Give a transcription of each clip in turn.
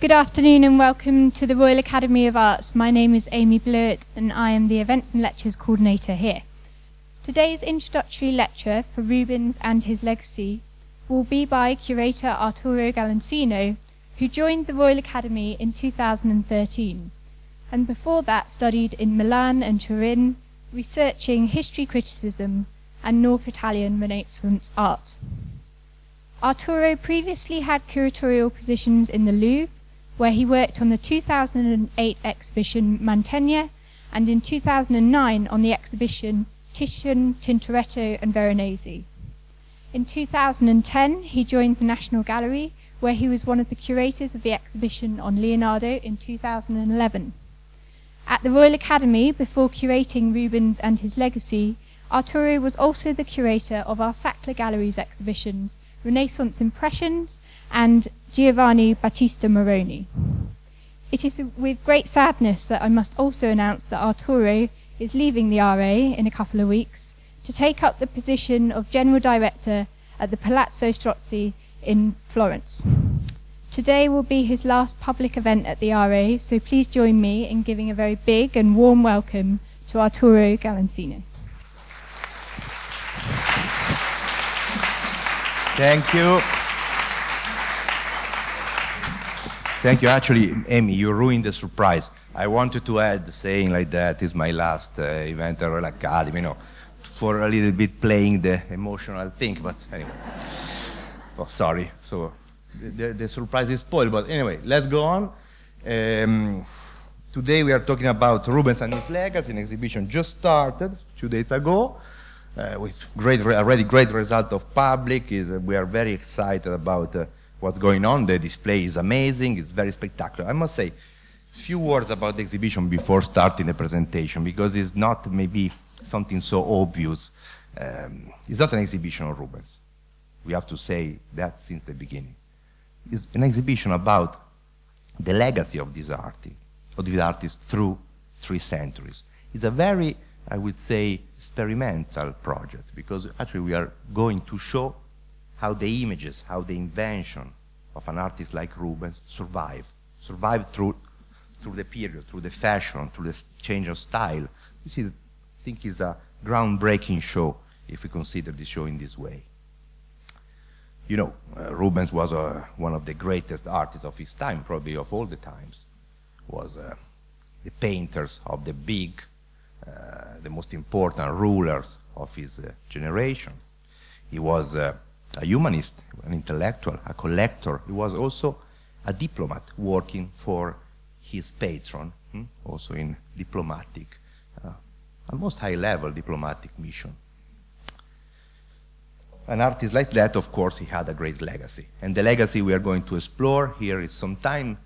Good afternoon and welcome to the Royal Academy of Arts. My name is Amy Blewett and I am the Events and Lectures Coordinator here. Today's introductory lecture for Rubens and his legacy will be by curator Arturo Galansino, who joined the Royal Academy in 2013 and before that studied in Milan and Turin, researching history criticism and North Italian Renaissance art. Arturo previously had curatorial positions in the Louvre, where he worked on the 2008 exhibition Mantegna and in 2009 on the exhibition Titian, Tintoretto and Veronese. In 2010, he joined the National Gallery, where he was one of the curators of the exhibition on Leonardo in 2011. At the Royal Academy, before curating Rubens and his legacy, Arturo was also the curator of our Sackler Gallery's exhibitions, Renaissance Impressions and Giovanni Battista Moroni. It is with great sadness that I must also announce that Arturo is leaving the RA in a couple of weeks to take up the position of General Director at the Palazzo Strozzi in Florence. Today will be his last public event at the RA, so please join me in giving a very big and warm welcome to Arturo Galansino. Thank you. Thank you. Actually, Amy, you ruined the surprise. I wanted to add saying like that is my last uh, event at Royal Academy, you know, for a little bit playing the emotional thing, but anyway. Oh, sorry. So the, the surprise is spoiled, but anyway, let's go on. Um, today we are talking about Rubens and his legacy, an exhibition just started two days ago. Uh, with great, already great result of public. We are very excited about uh, what's going on. The display is amazing. It's very spectacular. I must say, few words about the exhibition before starting the presentation because it's not maybe something so obvious. Um, it's not an exhibition of Rubens. We have to say that since the beginning. It's an exhibition about the legacy of this artist, of this artist through three centuries. It's a very I would say, experimental project because actually we are going to show how the images, how the invention of an artist like Rubens survive, survive through, through the period, through the fashion, through the change of style. This is, I think is a groundbreaking show if we consider the show in this way. You know, uh, Rubens was uh, one of the greatest artists of his time, probably of all the times. Was uh, the painters of the big uh, the most important rulers of his uh, generation. He was uh, a humanist, an intellectual, a collector. He was also a diplomat working for his patron, hmm? also in diplomatic, uh, almost high-level diplomatic mission. An artist like that, of course, he had a great legacy. And the legacy we are going to explore here is sometime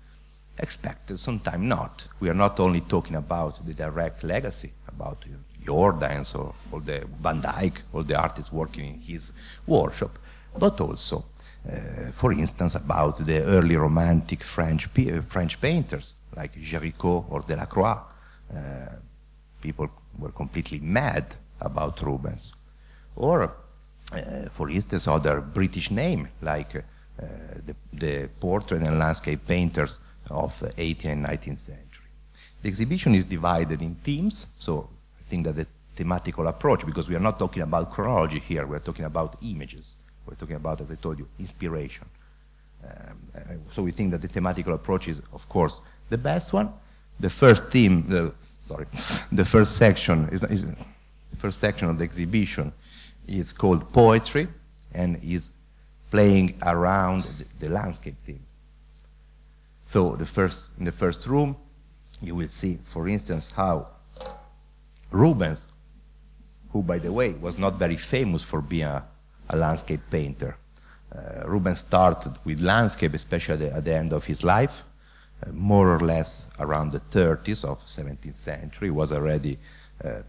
expected, sometime not. We are not only talking about the direct legacy, about Jordaens or, or the Van Dyck, or the artists working in his workshop, but also, uh, for instance, about the early romantic French, French painters like Géricault or Delacroix. Uh, people were completely mad about Rubens. Or, uh, for instance, other British names like uh, the, the portrait and landscape painters of the 18th and 19th century. The exhibition is divided in themes, so I think that the thematical approach, because we are not talking about chronology here, we're talking about images. We're talking about, as I told you, inspiration. Um, so we think that the thematical approach is, of course, the best one. The first theme, the, sorry, the first section is, is the first section of the exhibition is called poetry and is playing around the, the landscape theme. So the first, in the first room, you will see, for instance, how Rubens, who, by the way, was not very famous for being a, a landscape painter, uh, Rubens started with landscape, especially at the end of his life, uh, more or less around the 30s of 17th century. He was already, uh,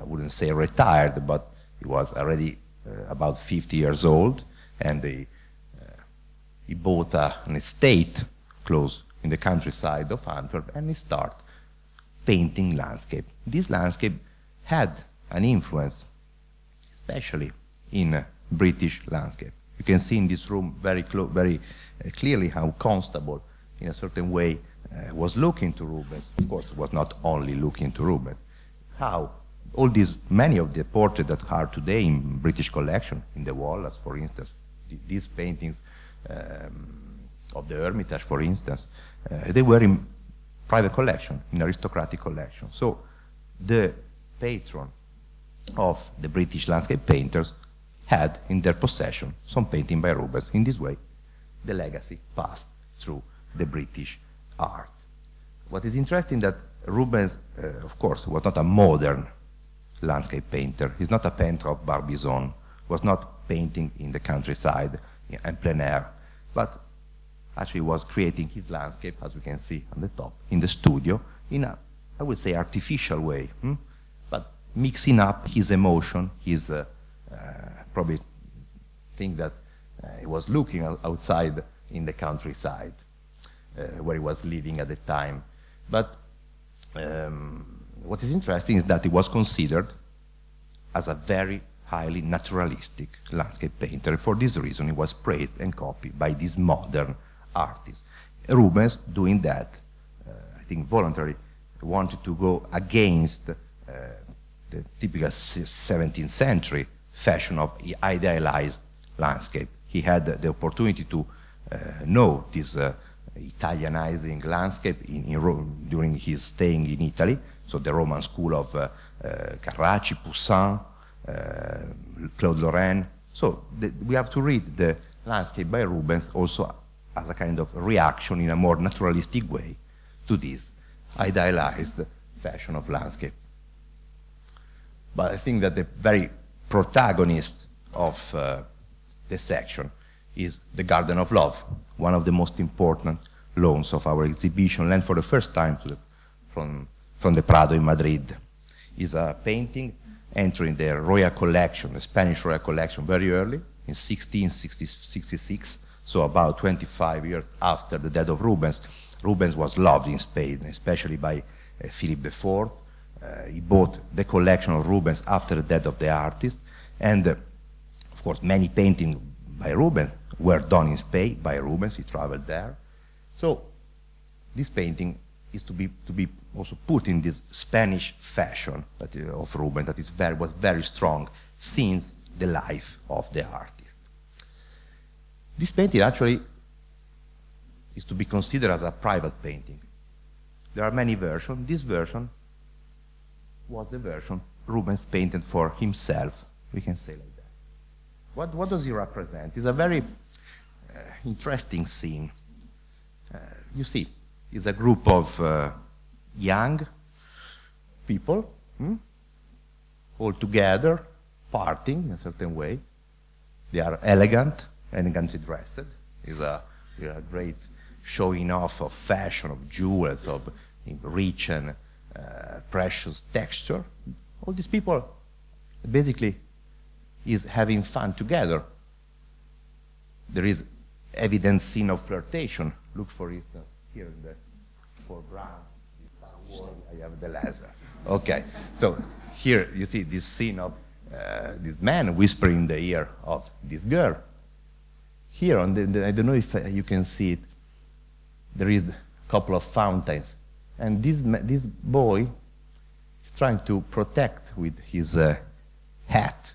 I wouldn't say retired, but he was already uh, about 50 years old, and he, uh, he bought an estate close in the countryside of Antwerp, and he started painting landscape. This landscape had an influence, especially in British landscape. You can see in this room very, very uh, clearly how Constable in a certain way, uh, was looking to Rubens. Of course, was not only looking to Rubens. How all these, many of the portraits that are today in British collection, in the Wallace, for instance, these paintings um, of the Hermitage, for instance, uh, they were in private collection, in aristocratic collection. So the patron of the British landscape painters had in their possession some painting by Rubens. In this way, the legacy passed through the British art. What is interesting that Rubens, uh, of course, was not a modern landscape painter. He's not a painter of Barbizon, was not painting in the countryside and plein air, but actually was creating his landscape, as we can see on the top, in the studio, in a, I would say, artificial way, hmm? but mixing up his emotion, his uh, uh, probably think that uh, he was looking outside in the countryside uh, where he was living at the time. But um, what is interesting is that he was considered as a very highly naturalistic landscape painter. For this reason, he was praised and copied by these modern artists. Rubens, doing that, uh, I think voluntarily, wanted to go against uh, the typical 17th century fashion of idealized landscape. He had the opportunity to uh, know this uh, Italianizing landscape in, in Rome during his staying in Italy, so the Roman school of uh, uh, Carracci, Poussin, uh, Claude Lorrain. So the, we have to read the landscape by Rubens also as a kind of reaction in a more naturalistic way to this idealized fashion of landscape. But I think that the very protagonist of uh, the section is the Garden of Love, one of the most important lawns of our exhibition, lent for the first time the, from from the Prado in Madrid. It's a painting entering the royal collection, the Spanish royal collection, very early, in 1666, so about 25 years after the death of Rubens. Rubens was loved in Spain, especially by uh, Philip IV. Uh, he bought the collection of Rubens after the death of the artist, and uh, of course, many paintings by Rubens were done in Spain by Rubens. He traveled there. So, this painting is to be to be also put in this Spanish fashion that, uh, of Rubens that is very, was very strong since the life of the artist. This painting actually is to be considered as a private painting. There are many versions. This version was the version Rubens painted for himself, we can say like that. What, what does he represent? It's a very uh, interesting scene. Uh, you see, it's a group of uh, young people, hmm, all together, partying in a certain way. They are elegant, elegantly dressed. It's a, it's a great showing off of fashion, of jewels, of rich and uh, precious texture. All these people basically is having fun together. There is evident scene of flirtation. Look for instance here in the foreground. I have the laser. Okay, so here you see this scene of uh, this man whispering in the ear of this girl. Here, on the, the, I don't know if uh, you can see it, there is a couple of fountains. And this, this boy is trying to protect with his uh, hat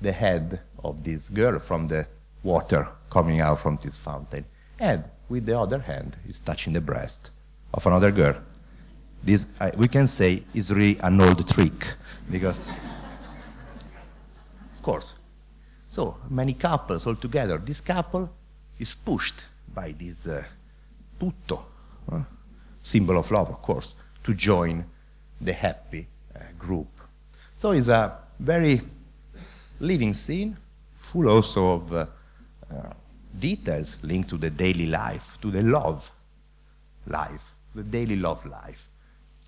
the head of this girl from the water coming out from this fountain. And with the other hand, he's touching the breast of another girl. This uh, we can say is really an old trick because of course. So many couples all together this couple is pushed by this uh, putto uh, symbol of love of course to join the happy uh, group so it's a very living scene full also of uh, uh, details linked to the daily life to the love life the daily love life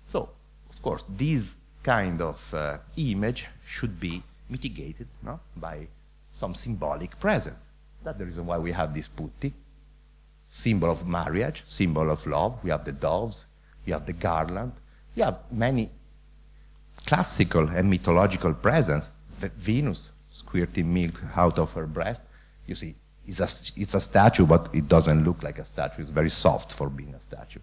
so, of course, this kind of uh, image should be mitigated no? by some symbolic presence. That's the reason why we have this putti, symbol of marriage, symbol of love. We have the doves, we have the garland, we have many classical and mythological presence. Venus squirting milk out of her breast. You see, it's a, it's a statue, but it doesn't look like a statue. It's very soft for being a statue.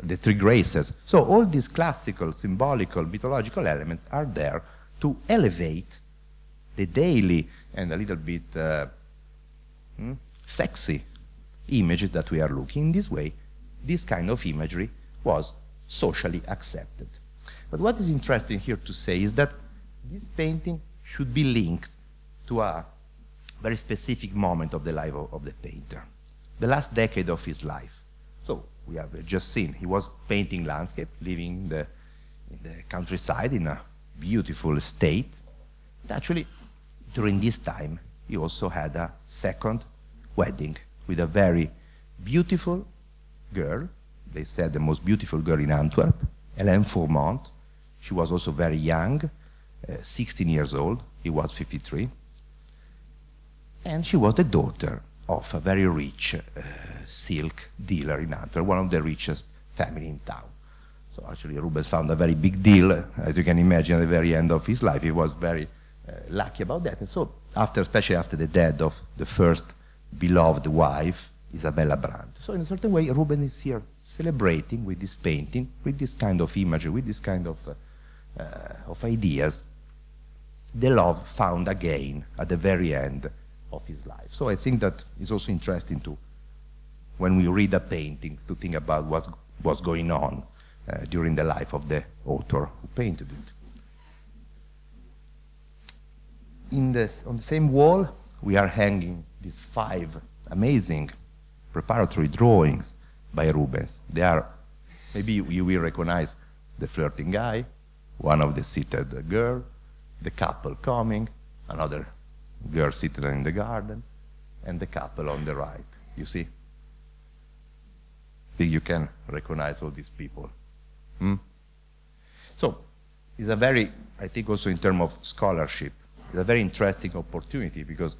The three graces. So all these classical, symbolical, mythological elements are there to elevate the daily and a little bit uh, hmm, sexy image that we are looking. In this way, this kind of imagery was socially accepted. But what is interesting here to say is that this painting should be linked to a very specific moment of the life of, of the painter, the last decade of his life. So we have just seen he was painting landscape, living in the, in the countryside in a beautiful state. But actually, during this time, he also had a second wedding with a very beautiful girl. They said the most beautiful girl in Antwerp, Hélène Fourment. She was also very young, uh, 16 years old. He was 53. And she was the daughter of a very rich uh, silk dealer in Antwerp, one of the richest family in town. So actually Rubens found a very big deal, as you can imagine, at the very end of his life. He was very uh, lucky about that. And so after, especially after the death of the first beloved wife, Isabella Brandt. So in a certain way, Rubens is here celebrating with this painting, with this kind of imagery, with this kind of, uh, of ideas, the love found again at the very end of his life. So I think that it's also interesting to, when we read a painting, to think about what was going on uh, during the life of the author who painted it. In this, on the same wall, we are hanging these five amazing preparatory drawings by Rubens. They are, maybe you will recognize the flirting guy, one of the seated girl, the couple coming, another girl sitting in the garden, and the couple on the right. You see? Think you can recognize all these people. Hmm? So, it's a very, I think also in terms of scholarship, it's a very interesting opportunity because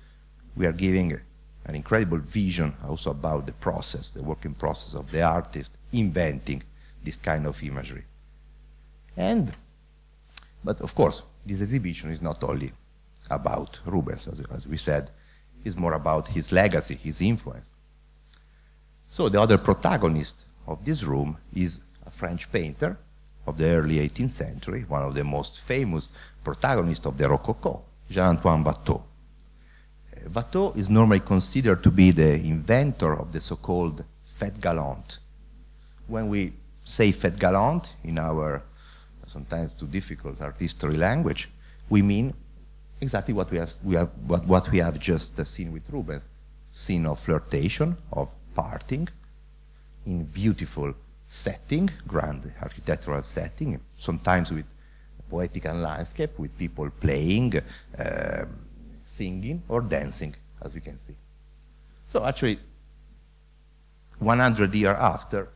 we are giving an incredible vision also about the process, the working process of the artist inventing this kind of imagery. And, but of course, this exhibition is not only about Rubens, as, as we said, it's more about his legacy, his influence. So the other protagonist of this room is a French painter of the early 18th century, one of the most famous protagonists of the Rococo, Jean-Antoine Watteau. Watteau is normally considered to be the inventor of the so-called fête galante. When we say fête galante in our sometimes too difficult art history language, we mean exactly what we have, we have what, what we have just seen with Rubens, scene of flirtation, of parting, in beautiful setting, grand architectural setting, sometimes with poetical landscape, with people playing, uh, singing, or dancing, as you can see. So actually, 100 years after,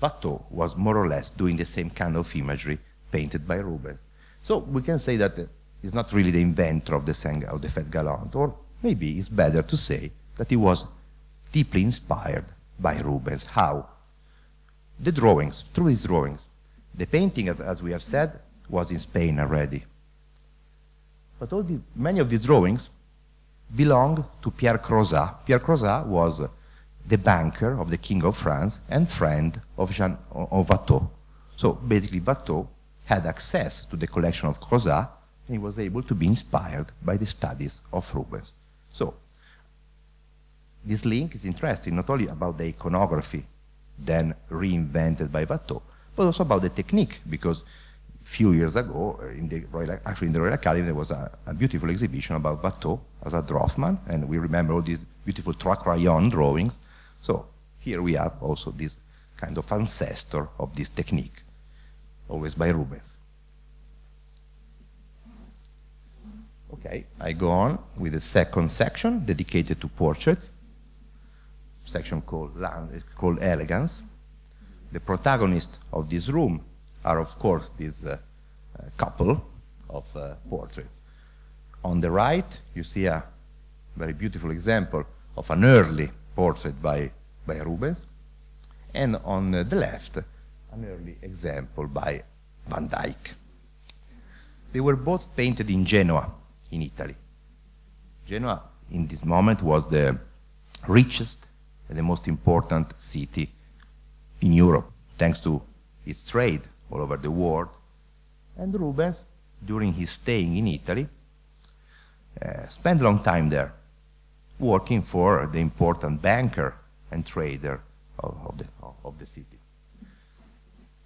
Watteau was more or less doing the same kind of imagery painted by Rubens. So we can say that uh, he's not really the inventor of the, Seng of the Fête Galante, or maybe it's better to say that he was deeply inspired by Rubens. How? The drawings, through his drawings. The painting, as, as we have said, was in Spain already. But all the, many of these drawings belong to Pierre Crozat. Pierre Crozat was the banker of the King of France and friend of, Jean, of Watteau. So basically, Watteau had access to the collection of Crozat and he was able to be inspired by the studies of Rubens. So this link is interesting not only about the iconography then reinvented by Watteau, but also about the technique because few years ago, uh, in the Royal, actually in the Royal Academy, there was a, a beautiful exhibition about Watteau as a draftsman, and we remember all these beautiful trois crayons drawings so here we have also this kind of ancestor of this technique, always by Rubens. Okay, I go on with the second section dedicated to portraits, section called, called Elegance. The protagonist of this room are, of course, this uh, uh, couple of uh, portraits. On the right, you see a very beautiful example of an early portrait by, by Rubens, and on the left, an early example by Van Dyck. They were both painted in Genoa, in Italy. Genoa in this moment was the richest and the most important city in Europe, thanks to its trade all over the world. And Rubens, during his staying in Italy, uh, spent a long time there, working for the important banker and trader of, of, the, of the city.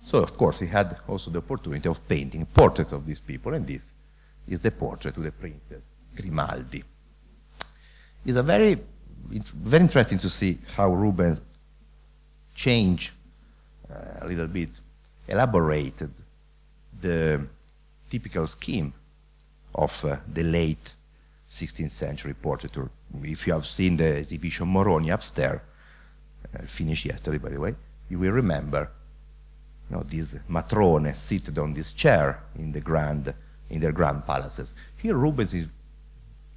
So, of course, he had also the opportunity of painting portraits of these people, and this is the portrait of the Princess Grimaldi. It's a very, very interesting to see how Rubens changed uh, a little bit, elaborated the typical scheme of uh, the late 16th century portraiture. If you have seen the exhibition Moroni upstairs, uh, finished yesterday, by the way, you will remember you know, these matrone seated on this chair in the grand, in their grand palaces. Here Rubens is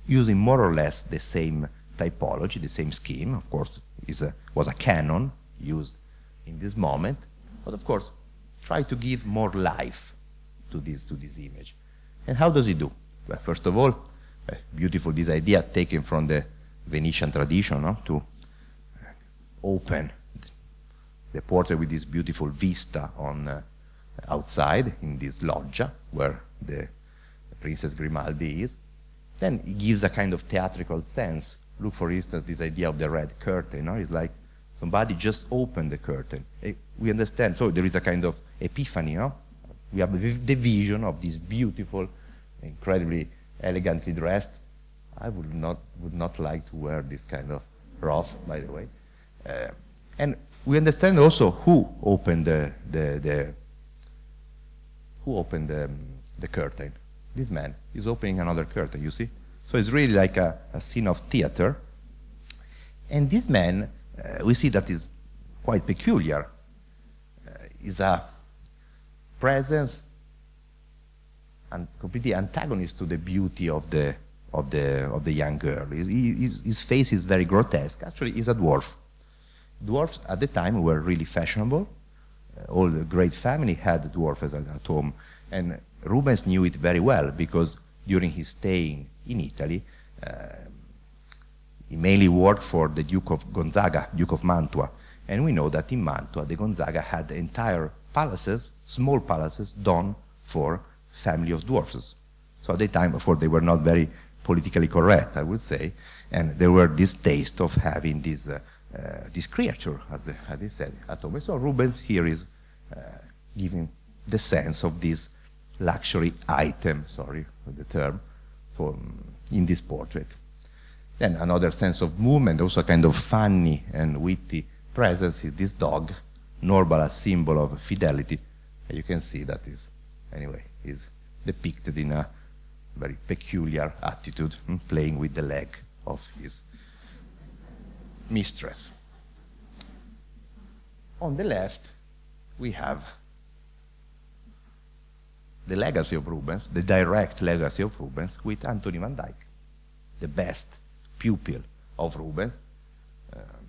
using more or less the same typology, the same scheme. Of course, is was a canon used in this moment, but of course, try to give more life to this to this image. And how does he do? Well, first of all, uh, beautiful this idea taken from the Venetian tradition no? to open the portrait with this beautiful vista on uh, outside in this loggia where the Princess Grimaldi is. Then it gives a kind of theatrical sense. Look, for instance, this idea of the red curtain. No? It's like somebody just opened the curtain. Eh, we understand. So there is a kind of epiphany. No? We have the vision of this beautiful, incredibly elegantly dressed. I would not would not like to wear this kind of ruff, by the way. Uh, and we understand also who opened the, the, the who opened the, um, the curtain. This man is opening another curtain, you see? So it's really like a, a scene of theater. And this man, uh, we see that is quite peculiar. Is a presence and completely antagonist to the beauty of the of the of the young girl. His, his face is very grotesque. Actually, he's a dwarf. Dwarfs at the time were really fashionable. Uh, all the great family had dwarfs at, at, home, and Rubens knew it very well because during his stay in Italy, uh, he mainly worked for the Duke of Gonzaga, Duke of Mantua, and we know that in Mantua, the Gonzaga had entire palaces, small palaces, done for family of dwarfs. So at the time, of course, they were not very politically correct, I would say, and there were this taste of having this, uh, uh, this creature, as they said, at home. So Rubens here is uh, giving the sense of this luxury item, sorry for the term, for, in this portrait. Then another sense of movement, also a kind of funny and witty presence is this dog, normal a symbol of fidelity. And you can see that is, anyway, is depicted in a very peculiar attitude, hmm, playing with the leg of his mistress. On the left, we have the legacy of Rubens, the direct legacy of Rubens, with Anthony van Dyck, the best pupil of Rubens, um,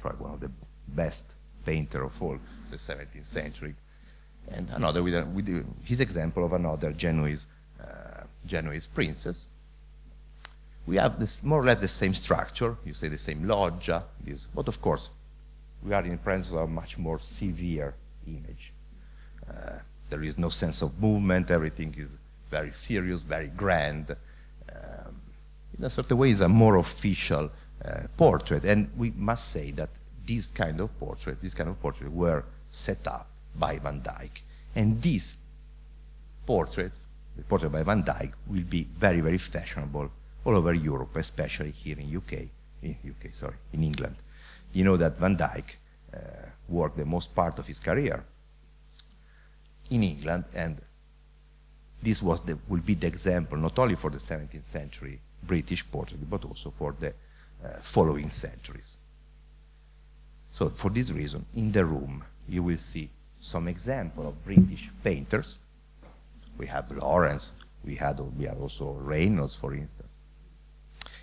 probably one of the best painter of all the 17th century. And another with, a, with his example of another Genoese, uh, Genoese princess. We have this more or less the same structure, you say the same loggia, this, but of course, we are in presence of a much more severe image. Uh, there is no sense of movement, everything is very serious, very grand. Um, in a certain way, it's a more official uh, portrait, and we must say that this kind of portrait, this kind of portrait were set up by Van Dyck. And these portraits, the portrait by Van Dyck, will be very, very fashionable all over Europe, especially here in UK, in UK, sorry, in England. You know that Van Dyck uh, worked the most part of his career in England, and this was the, will be the example not only for the 17th century British portrait, but also for the uh, following centuries. So for this reason, in the room, you will see some example of British painters. We have Lawrence, we, had, we have also Reynolds, for instance.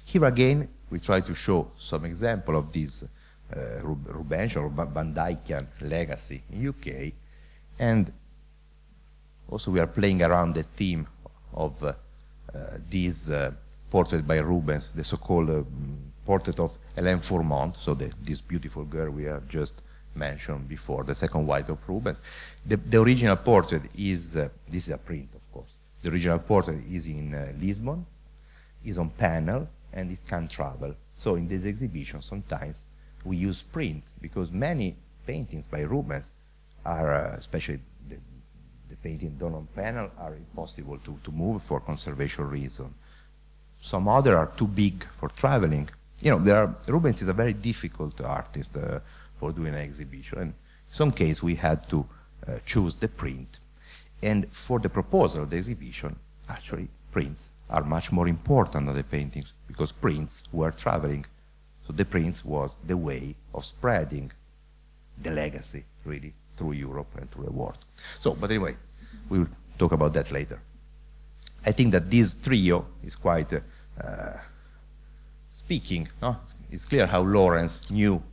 Here again, we try to show some example of this uh, Rubens or Van Dyckian legacy in UK, and also we are playing around the theme of uh, uh, these uh, portrait by Rubens, the so-called uh, portrait of Hélène Fourment, so the, this beautiful girl we have just mentioned before, the second wife of Rubens. The, the original portrait is, uh, this is a print, of course. The original portrait is in uh, Lisbon, is on panel, and it can travel. So in this exhibition, sometimes we use print because many paintings by Rubens are, uh, especially the, the painting done on panel, are impossible to, to move for conservation reasons. Some other are too big for traveling. You know, there are, Rubens is a very difficult artist uh, for doing an exhibition. And in some case, we had to uh, choose the print. And for the proposal of the exhibition, actually, prints are much more important than the paintings because prints were traveling. So the prints was the way of spreading the legacy, really, through Europe and through the world. So, but anyway, we will talk about that later. I think that this trio is quite uh, speaking. No? It's clear how Lawrence knew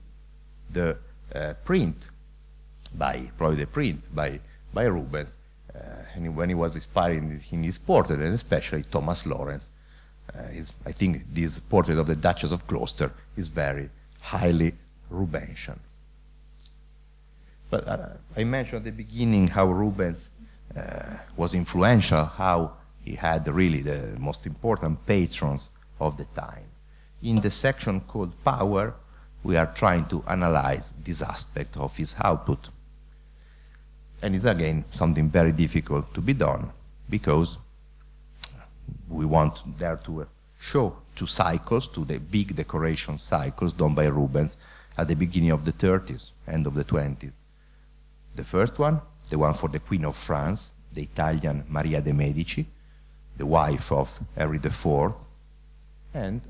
the uh, print by, probably the print by, by Rubens, uh, and when he was inspiring in his portrait, and especially Thomas Lawrence. Uh, I think this portrait of the Duchess of Gloucester is very highly Rubensian. But uh, I mentioned at the beginning how Rubens uh, was influential, how he had really the most important patrons of the time. In the section called Power, we are trying to analyze this aspect of his output. And it's again something very difficult to be done because we want there to uh, show two cycles, two the big decoration cycles done by Rubens at the beginning of the 30s, end of the 20s. The first one, the one for the Queen of France, the Italian Maria de' Medici, the wife of Henry IV, and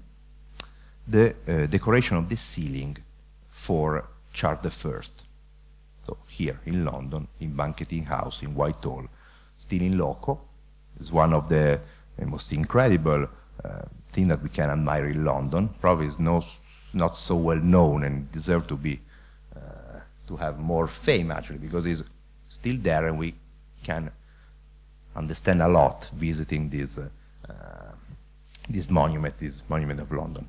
the uh, decoration of the ceiling for Charles I. So here in London, in Banqueting House in Whitehall, still in loco, is one of the most incredible uh, things that we can admire in London. Probably is no, not so well known and deserve to be uh, to have more fame actually because it's still there and we can understand a lot visiting this uh, this monument, this monument of London.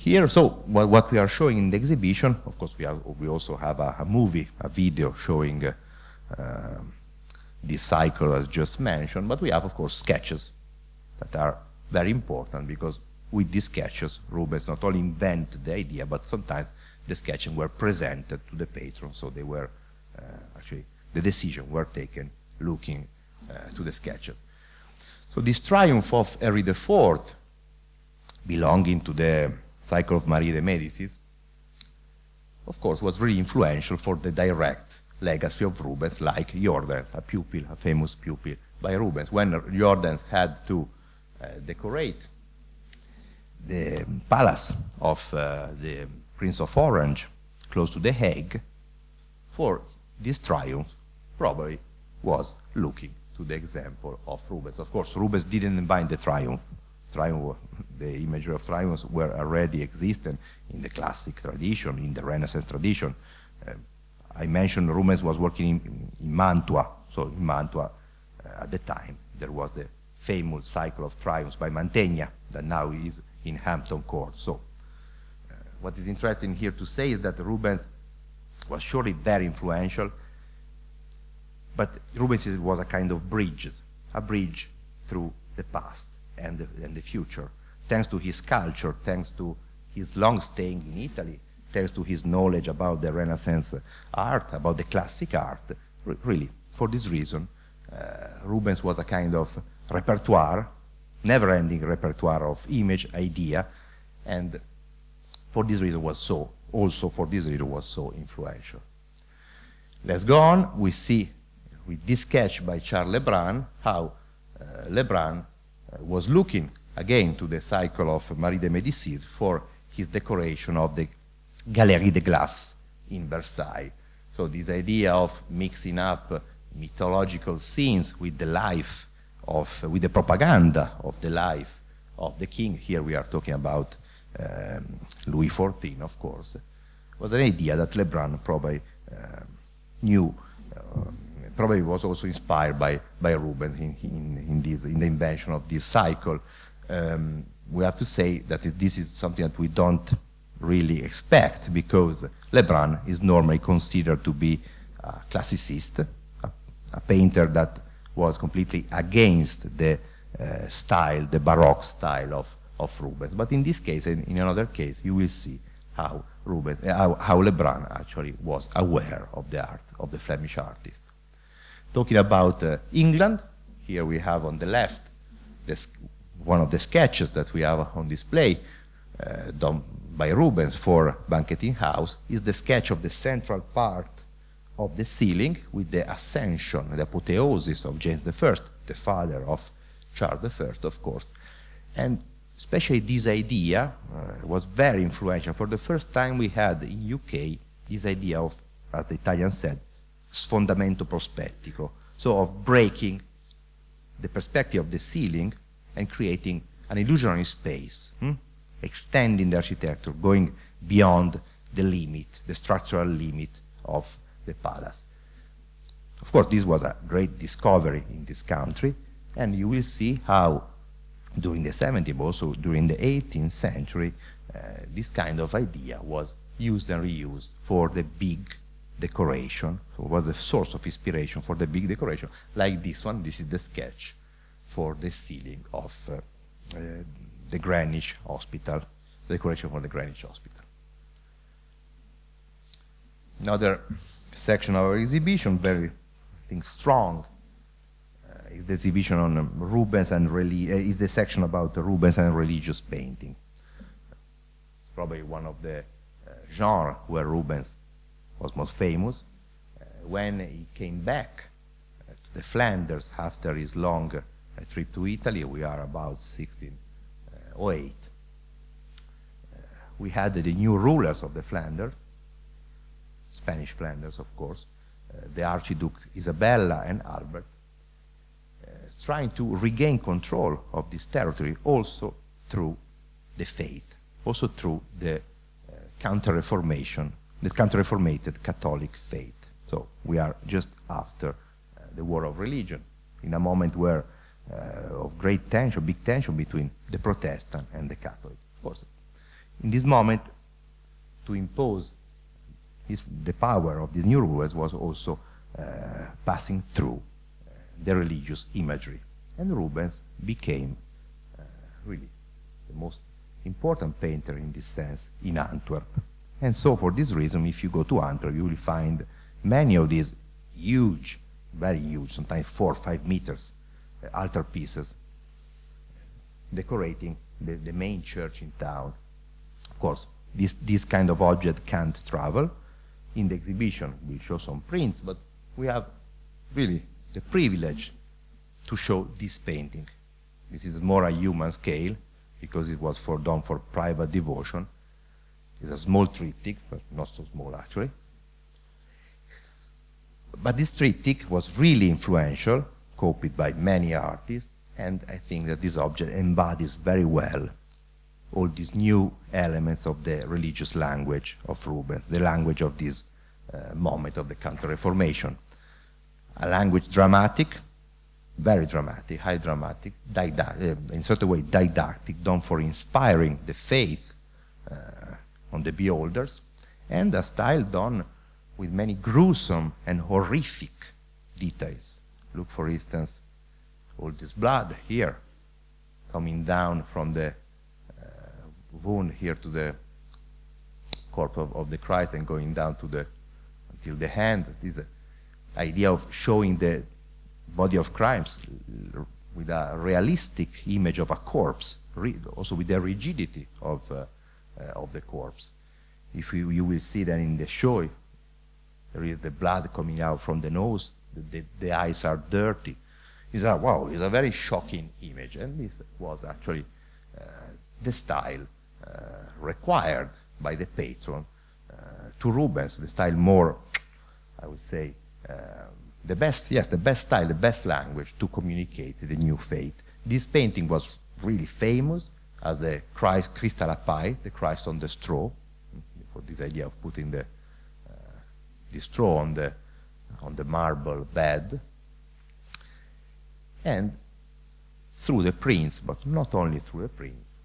Here, so what, what, we are showing in the exhibition, of course, we, have, we also have a, a, movie, a video showing uh, uh, this cycle as just mentioned, but we have, of course, sketches that are very important because with these sketches, Rubens not only invented the idea, but sometimes the sketches were presented to the patron, so they were uh, actually, the decision were taken looking uh, to the sketches. So this triumph of Henry IV, belonging to the cycle of Marie de Medicis, of course, was really influential for the direct legacy of Rubens, like Jordaens, a pupil, a famous pupil by Rubens. When Jordaens had to uh, decorate the palace of uh, the Prince of Orange, close to The Hague, for this triumph, probably was looking to the example of Rubens. Of course, Rubens didn't invent the triumph. Triumph, the imagery of triumphs were already existent in the classic tradition, in the Renaissance tradition. Uh, I mentioned Rubens was working in, in Mantua, so in Mantua uh, at the time there was the famous cycle of triumphs by Mantegna that now is in Hampton Court. So uh, what is interesting here to say is that Rubens was surely very influential but Rubens was a kind of bridge, a bridge through the past and the, and the future. Thanks to his culture, thanks to his long staying in Italy, thanks to his knowledge about the Renaissance art, about the classic art, really, for this reason, uh, Rubens was a kind of repertoire, never-ending repertoire of image, idea, and for this reason was so, also for this reason was so influential. Let's go on. We see with this sketch by Charles Lebrun, how uh, Lebrun was looking again to the cycle of Marie de Médicis for his decoration of the Galerie de Glace in Versailles. So this idea of mixing up uh, mythological scenes with the life of, with the propaganda of the life of the king, here we are talking about um, Louis XIV, of course, was an idea that Lebrun probably uh, knew uh, probably was also inspired by, by Rubens in, in, in, this, in the invention of this cycle. um, we have to say that this is something that we don't really expect because Lebrun is normally considered to be a classicist, a, a painter that was completely against the uh, style, the Baroque style of, of Rubens. But in this case, and in another case, you will see how Rubens, how, how Lebrun actually was aware of the art of the Flemish artist. Talking about uh, England, here we have on the left this, one of the sketches that we have on display uh, done by Rubens for Banqueting House is the sketch of the central part of the ceiling with the ascension, the apotheosis of James I, the father of Charles I, of course. And especially this idea uh, was very influential. For the first time we had in UK this idea of, as the Italian said, sfondamento prospettico, so of breaking the perspective of the ceiling and creating an illusionary space, hmm? extending the architecture, going beyond the limit, the structural limit of the palace. Of course, this was a great discovery in this country, and you will see how during the 17th, but also during the 18th century, uh, this kind of idea was used and reused for the big decoration, so was the source of inspiration for the big decoration, like this one, this is the sketch for the ceiling of uh, uh, the Greenwich Hospital, the decoration for the Greenwich Hospital. Another section of our exhibition, very, I think, strong, uh, is the exhibition on um, Rubens and reli- uh, is the section about Rubens and religious painting. Probably one of the uh, genre where Rubens was most famous. Uh, when he came back uh, to the Flanders after his long uh, trip to Italy, we are about 1608. we had the new rulers of the Flanders, Spanish Flanders, of course, the Archduke Isabella and Albert, trying to regain control of this territory also through the faith, also through the uh, counter-reformation, the counter-reformated Catholic faith. So we are just after uh, the war of religion, in a moment where uh, of great tension, big tension between the Protestant and the Catholic. Of course, in this moment, to impose his, the power of these new rulers was also uh, passing through uh, the religious imagery. And Rubens became uh, really the most important painter in this sense in Antwerp. And so for this reason, if you go to Antwerp, you will find many of these huge, very huge, sometimes four or five meters, uh, altar pieces decorating the, the main church in town. Of course, this, this kind of object can't travel, in the exhibition. we show some prints, but we have really the privilege to show this painting. This is more a human scale because it was for done for private devotion. It's a small triptych, but not so small actually. But this triptych was really influential, copied by many artists, and I think that this object embodies very well all these new elements of the religious language of Rubens, the language of this uh, moment of the Counter-Reformation. A language dramatic, very dramatic, high dramatic, uh, in certain way didactic, done for inspiring the faith on the beholders, and a style done with many gruesome and horrific details. Look, for instance, all this blood here coming down from the wound here to the corpse of, of the Christ and going down to the until the hand. This idea of showing the body of crimes with a realistic image of a corpse, also with the rigidity of uh, uh, of the corpse. If you, you will see that in the show, there is the blood coming out from the nose, the, the, the eyes are dirty. It's a wow, it's a very shocking image, and this was actually uh, the style uh, required by the patron uh, to Rubens, the style more, I would say, um, the best, yes, the best style, the best language to communicate the new faith. This painting was really famous as the Christ Crystal Pie, the Christ on the straw, for this idea of putting the, uh, the straw on the, on the marble bed. And through the prints, but not only through the prints,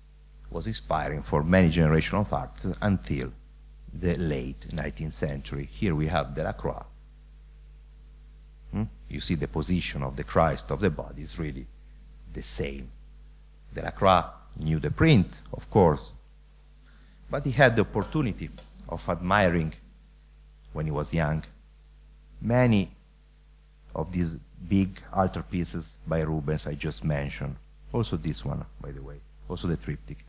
was inspiring for many generations of artists until the late 19th century. Here we have Delacroix. Hmm? You see the position of the Christ of the body is really the same. Delacroix knew the print, of course, but he had the opportunity of admiring, when he was young, many of these big altarpieces by Rubens I just mentioned. Also this one, by the way, also the triptych.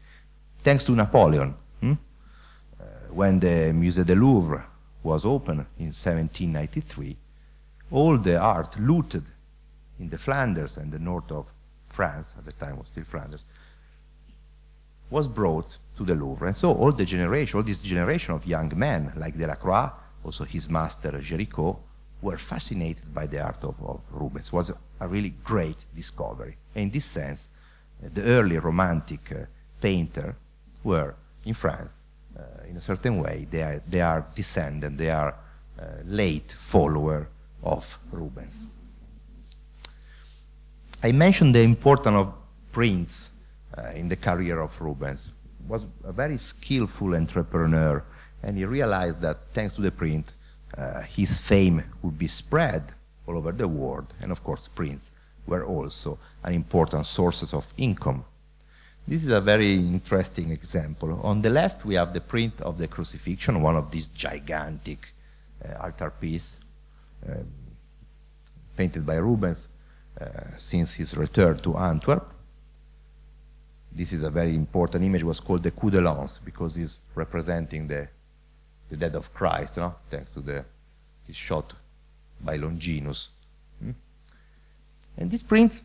Thanks to Napoleon, hmm? uh, when the Musée du Louvre was opened in 1793, all the art looted in the Flanders and the north of France, at the time was still Flanders, was brought to the Louvre. And so all the generation, all this generation of young men, like Delacroix, also his master Géricault, were fascinated by the art of, of Rubens. It was a, a, really great discovery. And in this sense, uh, the early romantic uh, painter were in France, uh, in a certain way, they are, they are descendant, they are uh, late follower of Rubens. I mentioned the importance of prints in the career of Rubens. Was a very skillful entrepreneur, and he realized that thanks to the print, uh, his fame would be spread all over the world, and of course, prints were also an important sources of income. This is a very interesting example. On the left, we have the print of the crucifixion, one of these gigantic uh, altarpiece, um, painted by Rubens uh, since his return to Antwerp. This is a very important image, was called the coup de lance, because it's representing the the death of Christ, no? thanks to the this shot by Longinus. Hmm? And these prints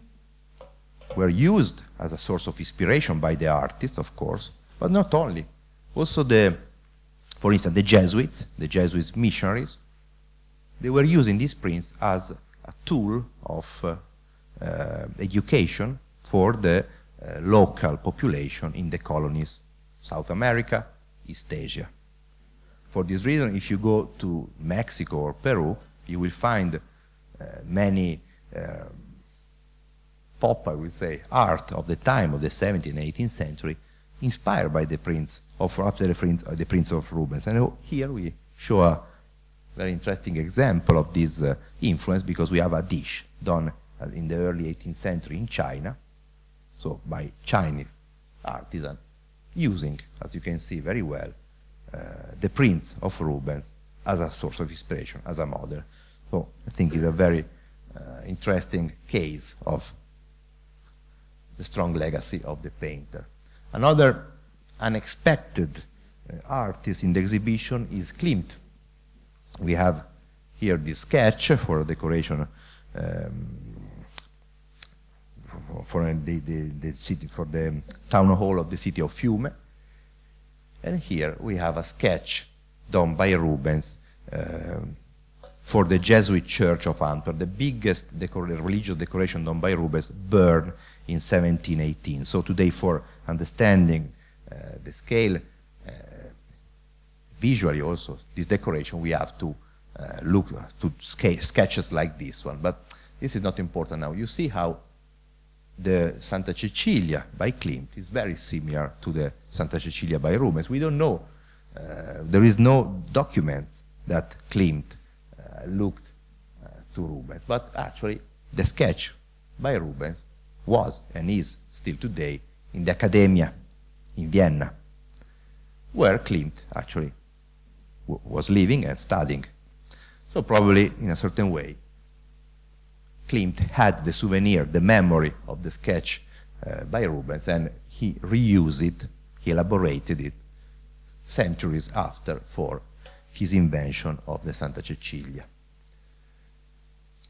were used as a source of inspiration by the artists, of course, but not only. Also, the, for instance, the Jesuits, the Jesuits missionaries, they were using these prints as a tool of uh, uh, education for the local population in the colonies, South America, East Asia. For this reason, if you go to Mexico or Peru, you will find uh, many uh, pop, I would say, art of the time of the 17th and 18th century, inspired by the prints of after the prints, uh, the of Rubens. And here we show a very interesting example of this uh, influence because we have a dish done uh, in the early 18th century in China, so by Chinese artisan, using, as you can see very well, uh, the prints of Rubens as a source of inspiration, as a model. So I think it's a very uh, interesting case of the strong legacy of the painter. Another unexpected uh, artist in the exhibition is Klimt. We have here this sketch for decoration um, for the, the, the, city, for the town hall of the city of Fiume. And here we have a sketch done by Rubens uh, for the Jesuit Church of Antwerp, the biggest decor religious decoration done by Rubens, burned in 1718. So today, for understanding uh, the scale, uh, visually also, this decoration, we have to uh, look to sketches like this one. But this is not important now. You see how the Santa Cecilia by Klimt is very similar to the Santa Cecilia by Rubens. We don't know. Uh, there is no document that Klimt uh, looked uh, to Rubens, but actually the sketch by Rubens was and is still today in the Academia in Vienna, where Klimt actually was living and studying. So probably in a certain way Klimt had the souvenir, the memory of the sketch uh, by Rubens, and he reused it, he elaborated it centuries after for his invention of the Santa Cecilia.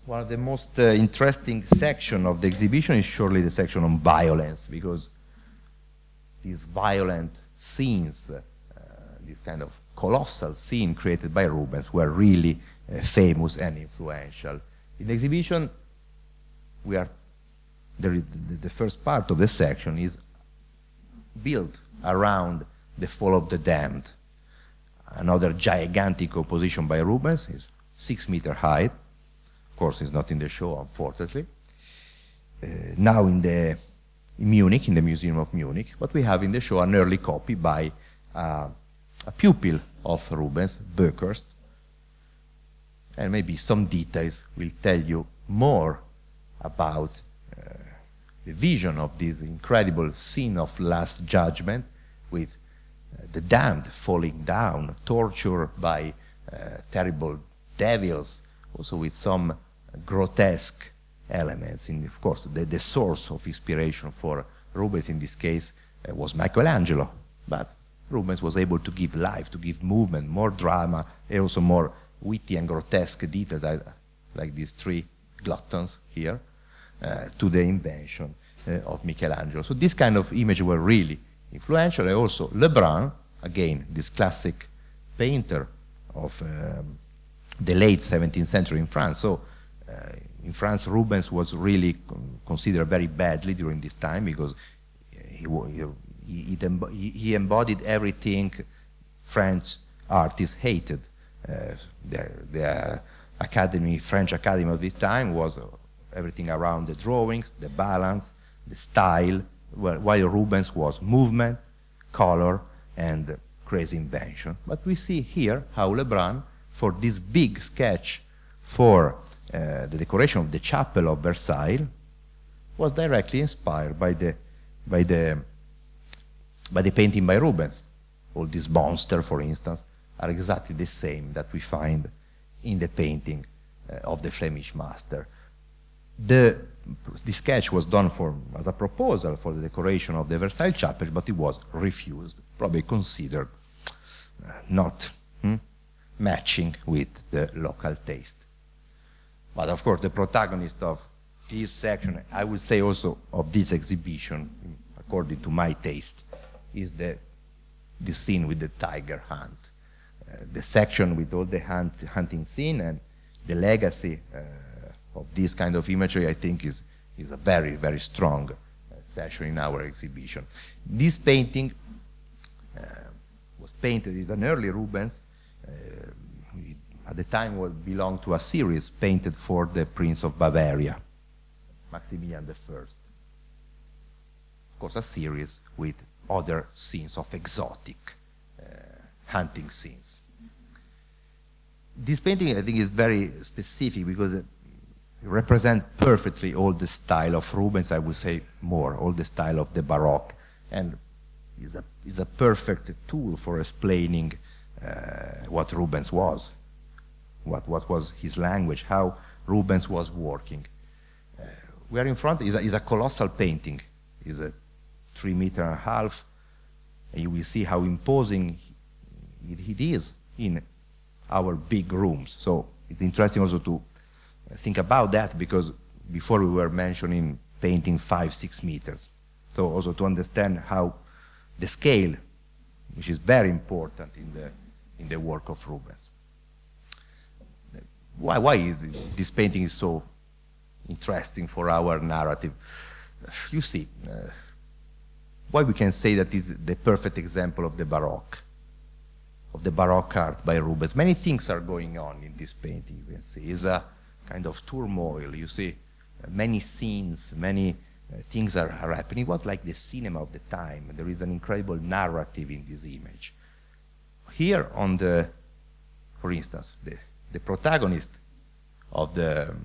One of the most uh, interesting section of the exhibition is surely the section on violence, because these violent scenes, uh, this kind of colossal scene created by Rubens, were really uh, famous and influential. In the exhibition, we are the, the, first part of the section is built around the fall of the damned. Another gigantic composition by Rubens is six meter high. Of course, it's not in the show, unfortunately. Uh, now in the in Munich, in the Museum of Munich, but we have in the show an early copy by uh, a pupil of Rubens, Boeckhorst, and maybe some details will tell you more about uh, the vision of this incredible scene of Last Judgment with uh, the damned falling down, tortured by uh, terrible devils, also with some grotesque elements. And of course, the, the source of inspiration for Rubens in this case uh, was Michelangelo, but Rubens was able to give life, to give movement, more drama, and also more witty and grotesque details, like these three gluttons here, uh, to the invention uh, of Michelangelo. So this kind of image were really influential. And also Lebrun, again, this classic painter of um, the late 17th century in France. So uh, in France, Rubens was really considered very badly during this time because he, he, he embodied everything French artists hated. Uh, the, the academy, French academy of the time was everything around the drawings, the balance, the style, while Rubens was movement, color, and crazy invention. But we see here how Lebrun, for this big sketch for uh, the decoration of the chapel of Versailles, was directly inspired by the, by the, by the painting by Rubens. All these monsters, for instance, are exactly the same that we find in the painting uh, of the Flemish master. The, the sketch was done for, as a proposal for the decoration of the Versailles chapel, but it was refused, probably considered uh, not hmm, matching with the local taste. But of course, the protagonist of this section, I would say also of this exhibition, according to my taste, is the, the scene with the tiger hunt. Uh, the section with all the hunt, hunting scene and the legacy uh, of this kind of imagery, I think, is, is a very, very strong uh, section in our exhibition. This painting uh, was painted, is an early Rubens, uh, at the time would belong to a series painted for the Prince of Bavaria, Maximilian I. Of course, a series with other scenes of exotic uh, hunting scenes. This painting, I think, is very specific because represents perfectly all the style of Rubens, I would say more, all the style of the Baroque, and is a, is a perfect tool for explaining uh, what Rubens was what, what was his language, how Rubens was working. Uh, we are in front, is a, is a colossal painting. is a three meter and a half. And you will see how imposing it, it is in our big rooms. So it's interesting also to think about that because before we were mentioning painting five, six meters. So also to understand how the scale, which is very important in the, in the work of Rubens why, why is it, this painting is so interesting for our narrative? You see, uh, why we can say that is the perfect example of the Baroque, of the Baroque art by Rubens. Many things are going on in this painting, you can see. It's a kind of turmoil, you see. Many scenes, many uh, things are, are happening. It was like the cinema of the time. There is an incredible narrative in this image. Here on the, for instance, the the protagonist of the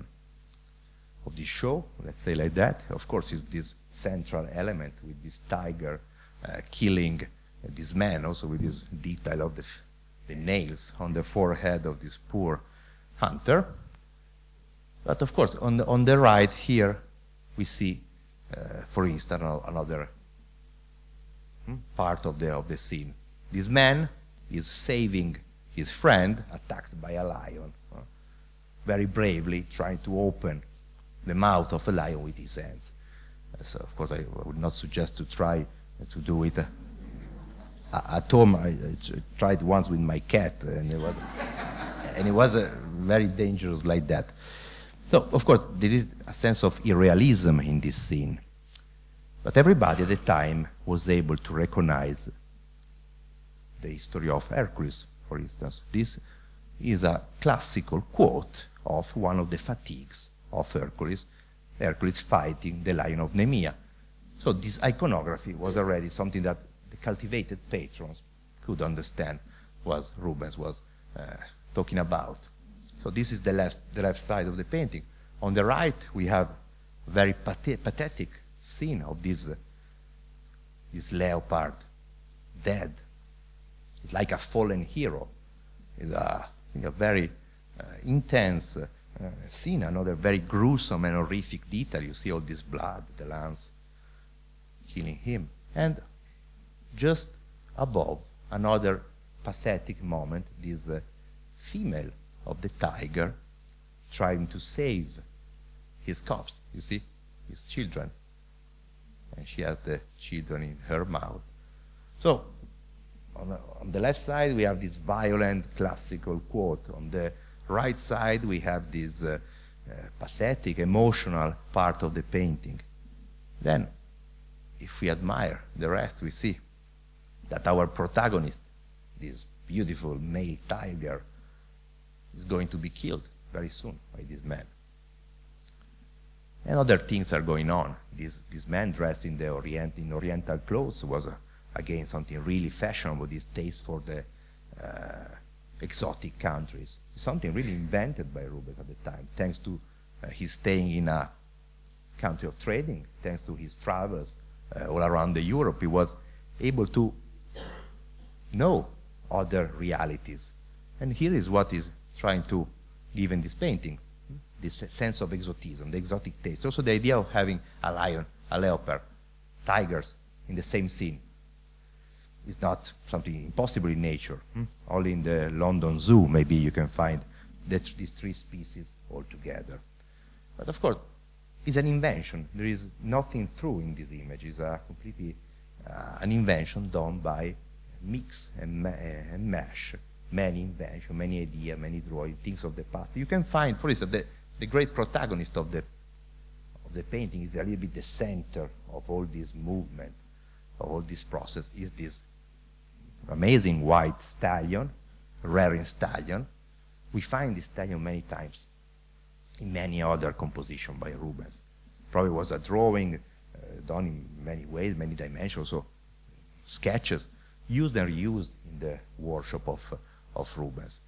of this show, let's say like that, of course, is this central element with this tiger uh, killing this man, also with this detail of the, the nails on the forehead of this poor hunter. But of course, on the, on the right here, we see, uh, for instance, another hmm, part of the, of the scene. This man is saving his friend attacked by a lion, uh, very bravely trying to open the mouth of a lion with his hands. Uh, so, of course, I would not suggest to try to do it. Uh, at home, I, I, tried once with my cat, and it was, and it was uh, very dangerous like that. So, of course, there is a sense of irrealism in this scene. But everybody at the time was able to recognize the history of Hercules, for instance. This is a classical quote of one of the fatigues of Hercules, Hercules fighting the lion of Nemea. So this iconography was already something that the cultivated patrons could understand what Rubens was uh, talking about. So this is the left, the left side of the painting. On the right, we have a very pathetic scene of this, uh, this leopard dead. It's like a fallen hero. It's a, a very uh, intense uh, scene, another very gruesome and horrific detail. You see all this blood, the lance killing him. And just above, another pathetic moment, this uh, female of the tiger trying to save his cubs, you see, his children. And she has the children in her mouth. So, on the, on the left side, we have this violent classical quote. On the right side, we have this uh, uh, pathetic, emotional part of the painting. Then, if we admire the rest, we see that our protagonist, this beautiful male tiger, is going to be killed very soon by this man. And other things are going on. This, this man dressed in the Orient, in Oriental clothes was, uh, again, something really fashionable, this taste for the uh, exotic countries. Something really invented by Rubens at the time, thanks to uh, his staying in a country of trading, thanks to his travels uh, all around the Europe. He was able to know other realities. And here is what is trying to give in this painting this sense of exotism, the exotic taste. Also, the idea of having a lion, a leopard, tigers in the same scene is not something impossible in nature. Hmm? Only in the London Zoo, maybe you can find that these three species all together. But of course, it's an invention. There is nothing true in this image. It's a completely uh, an invention done by mix and, ma and mash many inventions, many ideas, many drawings, things of the past. You can find, for instance, the, the great protagonist of the, of the painting is a little bit the center of all this movement, of all this process, is this amazing white stallion, rearing stallion. We find this stallion many times in many other compositions by Rubens. Probably was a drawing uh, done in many ways, many dimensions, so sketches used and reused in the workshop of, uh, of Rubens.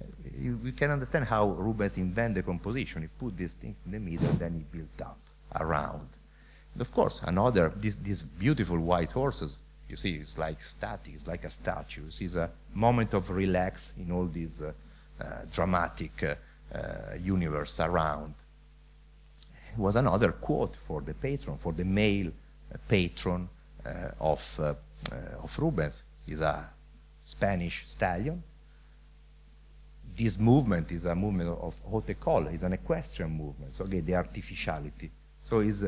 Uh, you, can understand how Rubens invented the composition. He put these things in the middle then he built up around. And of course, another, this, these beautiful white horses, you see, it's like static, it's like a statue. It's a moment of relax in all this uh, uh, dramatic uh, uh, universe around. It was another quote for the patron, for the male patron of uh, of Rubens is a Spanish stallion. This movement is a movement of haute école, it's an equestrian movement. So again, the artificiality. So is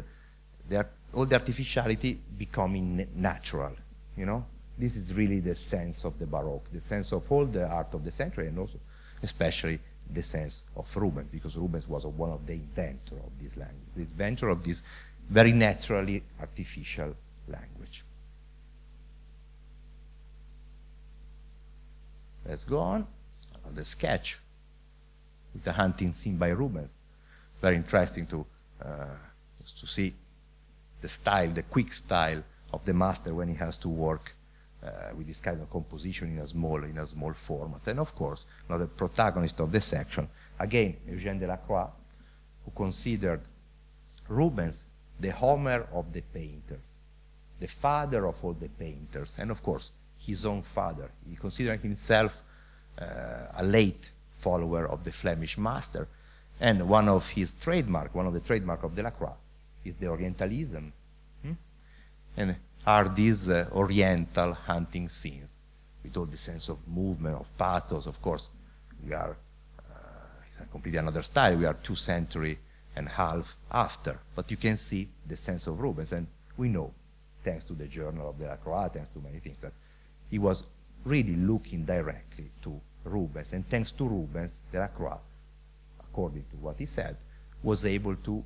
all the artificiality becoming natural, you know? This is really the sense of the Baroque, the sense of all the art of the century, and also especially the sense of Rubens, because Rubens was one of the inventor of this language, the inventor of this very naturally artificial language. Let's go on. The sketch with the hunting scene by Rubens. Very interesting to, uh, to see the style, the quick style of the master when he has to work uh, with this kind of composition in a small, in a small format. And of course, now the protagonist of the section, again, Eugène Delacroix, who considered Rubens the Homer of the painters, the father of all the painters, and of course, his own father. He considered himself a late follower of the Flemish master. And one of his trademark, one of the trademark of Delacroix, is the Orientalism. Hmm? And are these uh, Oriental hunting scenes with all the sense of movement, of pathos. Of course, we are uh, completely another style. We are two century and half after, but you can see the sense of Rubens, and we know, thanks to the Journal of Delacroix, thanks to many things, that he was really looking directly to Rubens. And thanks to Rubens, Delacroix, according to what he said, was able to,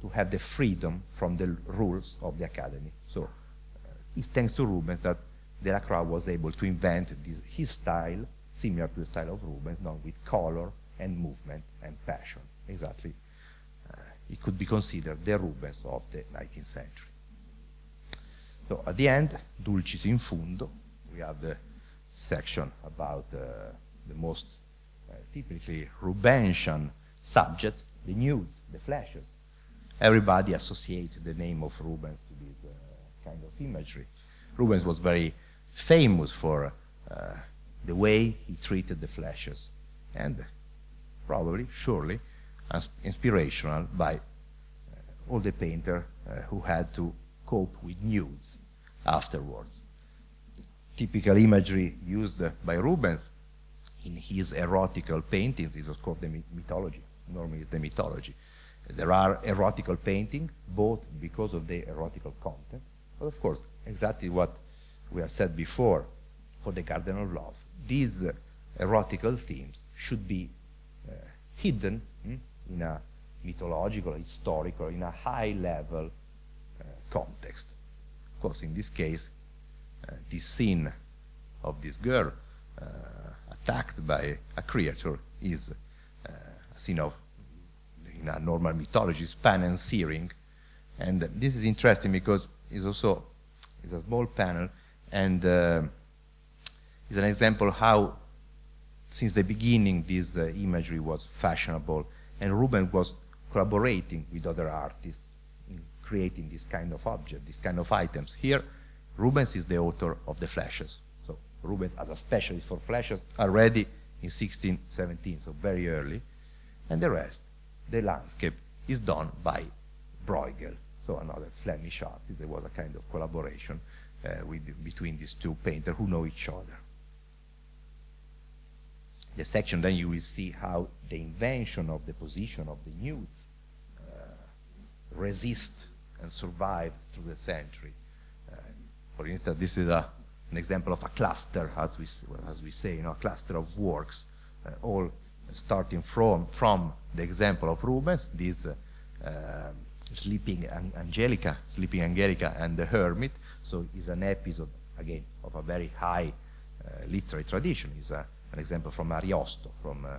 to have the freedom from the rules of the academy. So uh, it's thanks to Rubens that Delacroix was able to invent this, his style, similar to the style of Rubens, done with color and movement and passion, exactly uh, it could be considered the Rubens of the 19th century. So at the end, Dulcis in fundo, we have the section about uh, the most uh, typically Rubensian subject, the nudes, the flashes. Everybody associated the name of Rubens to this uh, kind of imagery. Rubens was very famous for the way he treated the flashes, and probably, surely, inspirational by uh, all the painters uh, who had to cope with nudes afterwards. Typical imagery used by Rubens in his erotical paintings is of course the mythology. Normally the mythology. There are erotical paintings, both because of the erotical content, but of course, exactly what we have said before for the Garden of Love. These uh, erotical themes should be uh, hidden hmm, in a mythological, historical, in a high level uh, context. Of course, in this case, this scene of this girl uh, attacked by a creature is uh, a scene of, in a normal mythology, span and Syrinx. And this is interesting because it's also it's a small panel and uh, it's an example how since the beginning this uh, imagery was fashionable and Rubens was collaborating with other artists in creating this kind of object, this kind of items. Here, Rubens is the author of the flashes. So Rubens, as a specialist for flashes, already in 1617, so very early. And the rest, the landscape, is done by Bruegel, so another Flemish artist. There was a kind of collaboration uh, with, between these two painters who know each other. The section then you will see how the invention of the position of the nudes uh, resist and survive through the century. For instance, this is a, an example of a cluster, as we, as we say, you know, a cluster of works, uh, all starting from, from the example of Rubens, this uh, uh sleeping Angelica, sleeping Angelica and the hermit. So it's an episode, again, of a very high uh, literary tradition. It's a, an example from Ariosto, from uh,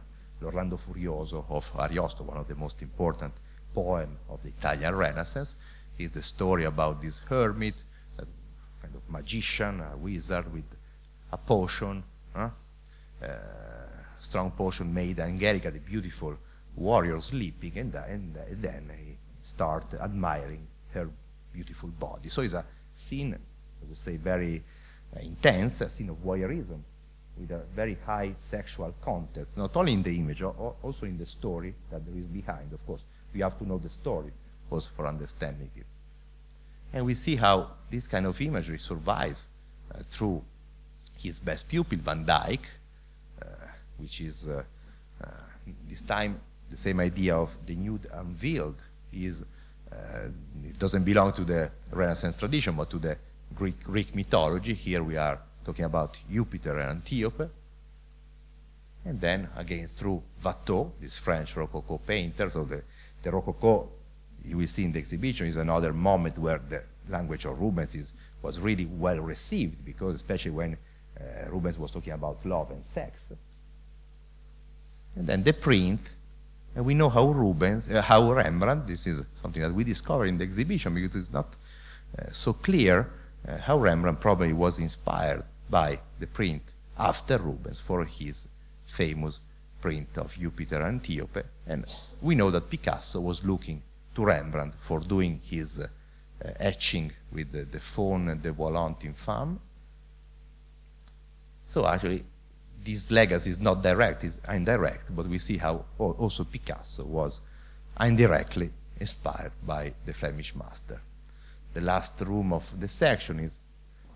L'Orlando Furioso of Ariosto, one of the most important poem of the Italian Renaissance is the story about this hermit, magician, a wizard with a potion, huh? uh, strong potion made Angelica, the beautiful warrior, sleeping, and, and, and then he start admiring her beautiful body. So it's a scene, I would say, very uh, intense, a scene of voyeurism with a very high sexual content, not only in the image, also in the story that there is behind. Of course, we have to know the story also for understanding it. And we see how this kind of imagery survives uh, through his best pupil, Van Dyck, uh, which is uh, uh this time the same idea of the nude unveiled. Is, uh, it doesn't belong to the Renaissance tradition, but to the Greek, Greek mythology. Here we are talking about Jupiter and Antiope. And then again through Watteau, this French Rococo painter, so the, the Rococo you will see in the exhibition is another moment where the language of Rubens is, was really well received because especially when uh, Rubens was talking about love and sex. And then the print, and we know how Rubens, uh, how Rembrandt, this is something that we discover in the exhibition because it's not uh, so clear uh, how Rembrandt probably was inspired by the print after Rubens for his famous print of Jupiter Antiope. And we know that Picasso was looking to Rembrandt for doing his uh, etching with the, the and the volant infâme. So actually, this legacy is not direct, it's indirect, but we see how also Picasso was indirectly inspired by the Flemish master. The last room of the section is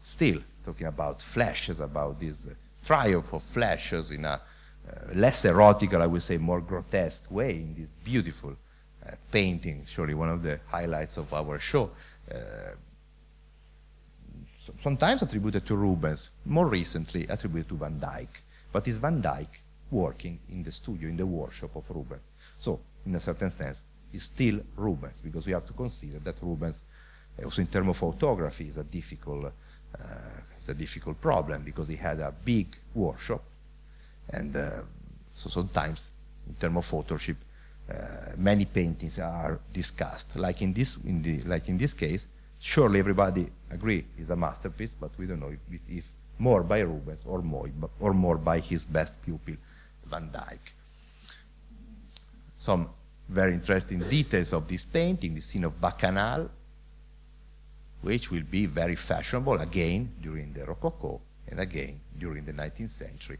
still talking about flashes, about this uh, triumph of flashes in a uh, less erotical, I would say, more grotesque way, in this beautiful painting, surely one of the highlights of our show. Uh, sometimes attributed to Rubens, more recently attributed to Van Dyck. But is Van Dyck working in the studio, in the workshop of Rubens. So, in a certain sense, it's still Rubens, because we have to consider that Rubens, uh, also in terms of photography, is a difficult, uh, a difficult problem, because he had a big workshop, and uh, so sometimes, in terms of uh, Uh, many paintings are discussed. Like in this, in the, like in this case, surely everybody agree it's a masterpiece, but we don't know if it is more by Rubens or more, or more by his best pupil, Van Dyck. Some very interesting details of this painting, the scene of Bacchanal, which will be very fashionable again during the Rococo and again during the 19th century,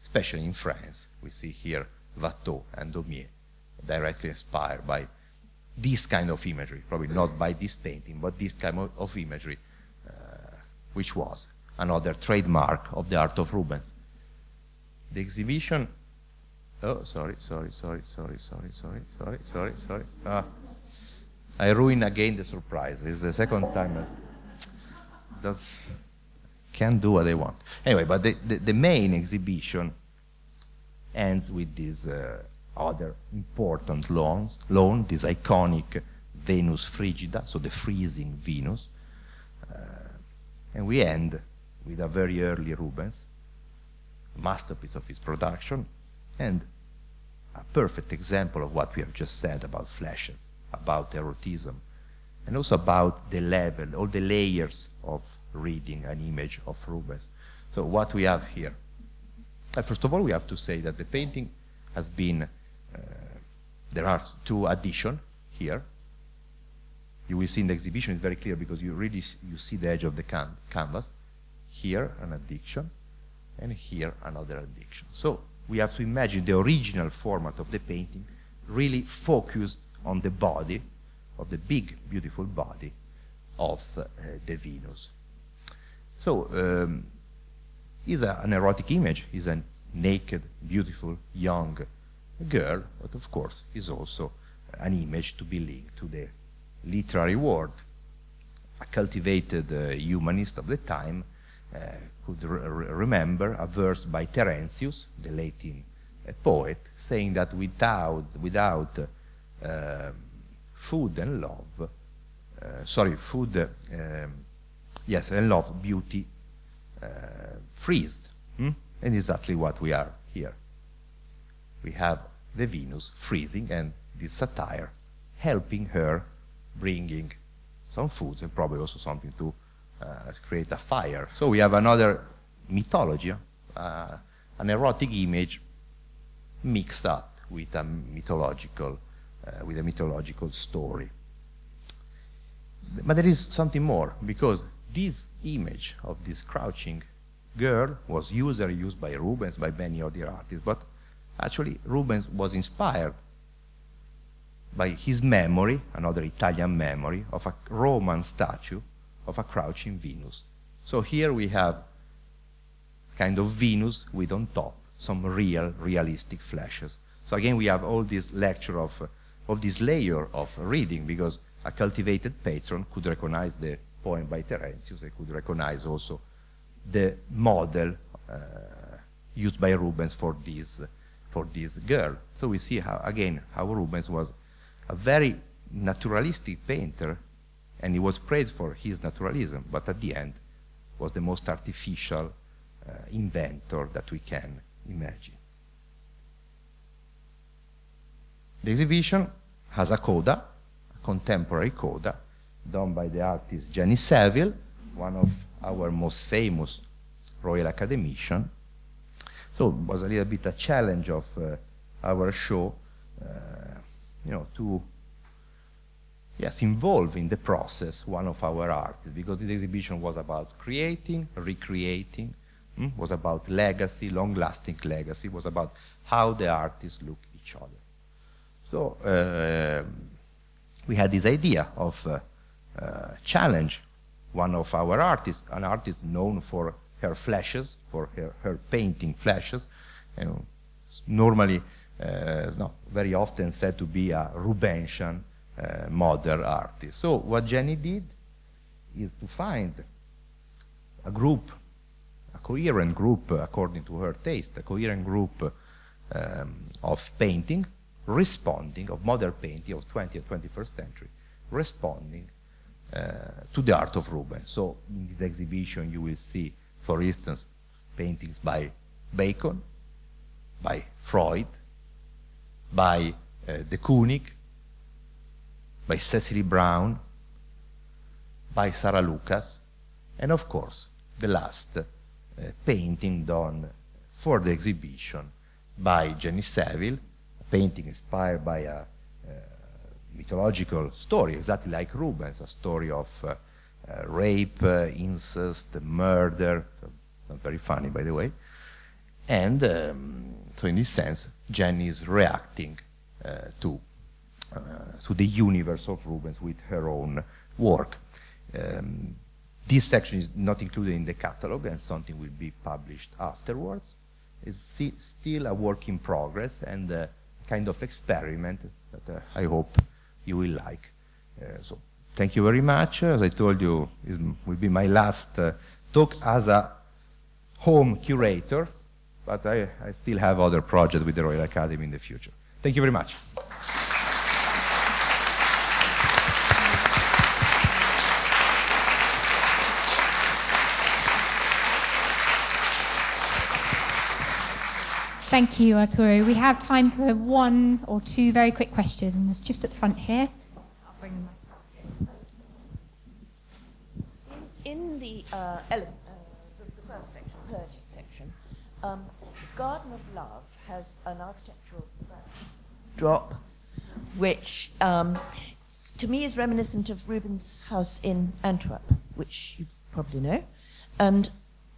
especially in France. We see here Watteau and Daumier directly inspired by this kind of imagery, probably not by this painting, but this kind of, of imagery, uh, which was another trademark of the art of Rubens. The exhibition, oh, sorry, sorry, sorry, sorry, sorry, sorry, sorry, sorry, sorry. Ah, I ruin again the surprise. It's the second time. Does, can't do what I want. Anyway, but the, the, the main exhibition ends with this uh, other important loans, loan, this iconic Venus frigida, so the freezing Venus. Uh, and we end with a very early Rubens, masterpiece of his production, and a perfect example of what we have just said about flashes, about erotism, and also about the level, all the layers of reading an image of Rubens. So what we have here. Uh, first of all, we have to say that the painting has been there are two additions here. You will see in the exhibition, it's very clear because you really you see the edge of the can canvas. Here, an addiction, and here, another addiction. So we have to imagine the original format of the painting really focused on the body, of the big, beautiful body of uh, the Venus. So, um, an erotic image, is a naked, beautiful, young girl, but of course is also an image to be linked to the literary world. A cultivated uh, humanist of the time uh, could re remember a verse by Terentius, the Latin uh, poet, saying that without, without uh, food and love, uh, sorry, food, um, yes, and love, beauty uh, freezed. Hmm? And exactly what we are here. We have the Venus freezing and this satire helping her bringing some food and probably also something to uh, create a fire. So we have another mythology, uh, an erotic image mixed up with a mythological, uh, with a mythological story. But there is something more because this image of this crouching girl was usually used by Rubens, by many other artists, but Actually, Rubens was inspired by his memory, another Italian memory, of a Roman statue of a crouching Venus. So here we have kind of Venus with on top some real, realistic flashes. So again, we have all this lecture of, of this layer of reading because a cultivated patron could recognize the poem by Terentius, they could recognize also the model uh, used by Rubens for this for this girl. So we see how, again, how Rubens was a very naturalistic painter, and he was praised for his naturalism, but at the end was the most artificial uh, inventor that we can imagine. The exhibition has a coda, a contemporary coda, done by the artist Jenny Saville, one of our most famous Royal Academician, so it was a little bit a challenge of uh, our show, uh, you know, to yes, involve in the process one of our artists because the exhibition was about creating, recreating, hmm, was about legacy, long-lasting legacy, was about how the artists look each other. So uh, we had this idea of uh, uh, challenge one of our artists, an artist known for her flashes, for her, her painting flashes, know, normally, uh, no, very often said to be a Rubensian uh, modern artist. So what Jenny did is to find a group, a coherent group according to her taste, a coherent group um, of painting, responding, of modern painting of 20th, 21st century, responding uh, to the art of Rubens. So in this exhibition you will see for instance, paintings by Bacon, by Freud, by uh, De Kooning, by Cecily Brown, by Sarah Lucas, and of course, the last uh, painting done for the exhibition by Jenny Saville, a painting inspired by a uh, mythological story, exactly like Rubens, a story of uh, rape, uh, incest, murder, not very funny by the way, and um, so in this sense, Jenny is reacting uh, to, uh, to the universe of Rubens with her own work. Um, this section is not included in the catalog and something will be published afterwards. It's sti still a work in progress and a kind of experiment that uh, I hope you will like. Uh, so thank you very much. As I told you, it will be my last uh, talk as a home curator, but I, I still have other projects with the Royal Academy in the future. Thank you very much. Thank you, Arturo. We have time for one or two very quick questions, just at the front here. I'll bring them up. In the, uh, ele- uh, the, the first section, poetic section, um, Garden of Love has an architectural drop, which um, to me is reminiscent of Rubens' house in Antwerp, which you probably know. And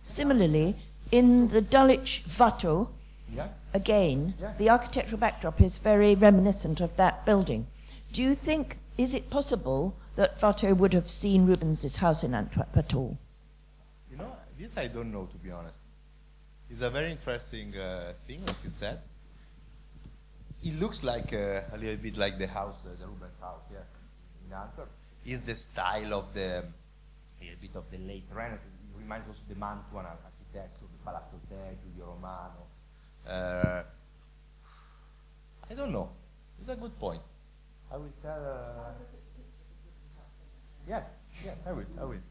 similarly, in the Dulwich Watteau, Yeah. again, Yeah. the architectural backdrop is very reminiscent of that building. Do you think, is it possible that Watteau would have seen Rubens' house in Antwerp at all? You know, this I don't know to be honest. It's a very interesting uh, thing what you said. It looks like uh, a little bit like the house, uh, the Rubens house, yes, in Antwerp. Is the style of the a little bit of the late Renaissance. It reminds us of the Mantuan architecture, the Palazzo Te, Giulio Romano. Uh, I don't know. It's a good point. I will tell. Yeah, yeah, I will. I will.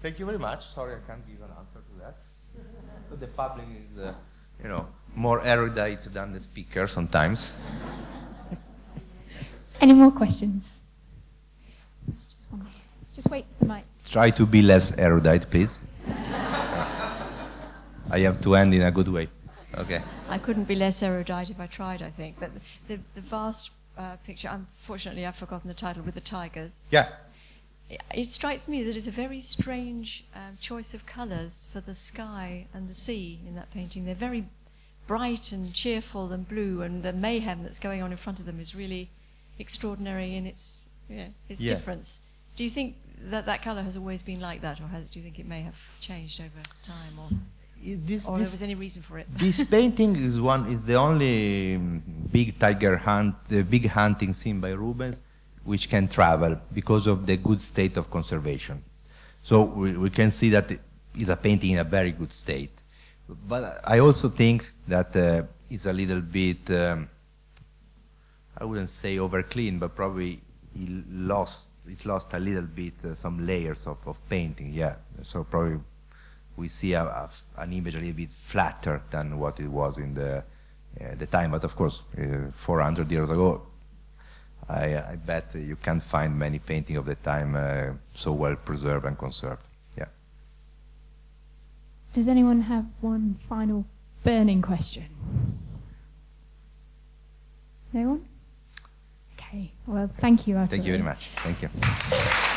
Thank you very much. Sorry, I can't give an answer to that. But the public is, uh, you know, more erudite than the speaker sometimes. Any more questions? There's just one. Just wait for the mic. Try to be less erudite, please. I have to end in a good way. Okay. I couldn't be less erudite if I tried, I think. But the, the vast uh, picture, unfortunately, I've forgotten the title, with the tigers. Yeah. It, strikes me that it's a very strange um, choice of colours for the sky and the sea in that painting. They're very bright and cheerful and blue, and the mayhem that's going on in front of them is really extraordinary in its, yeah, its Yeah. difference. Do you think that that colour has always been like that, or has, do you think it may have changed over time, or, Is this, or there was any reason for it? this painting is one is the only mm, big tiger hunt, the big hunting scene by Rubens, which can travel because of the good state of conservation. So we, we can see that it is a painting in a very good state. But I also think that uh, it's a little bit, um, I wouldn't say over clean, but probably it lost it lost a little bit uh, some layers of, of painting. Yeah, so probably we see a, a an image a little bit flatter than what it was in the uh, the time. But of course, uh, 400 years ago, I, I bet you can't find many painting of the time uh, so well preserved and conserved. Yeah. Does anyone have one final burning question? No one? Okay. Well, thank you. Thank you very much. Thank you.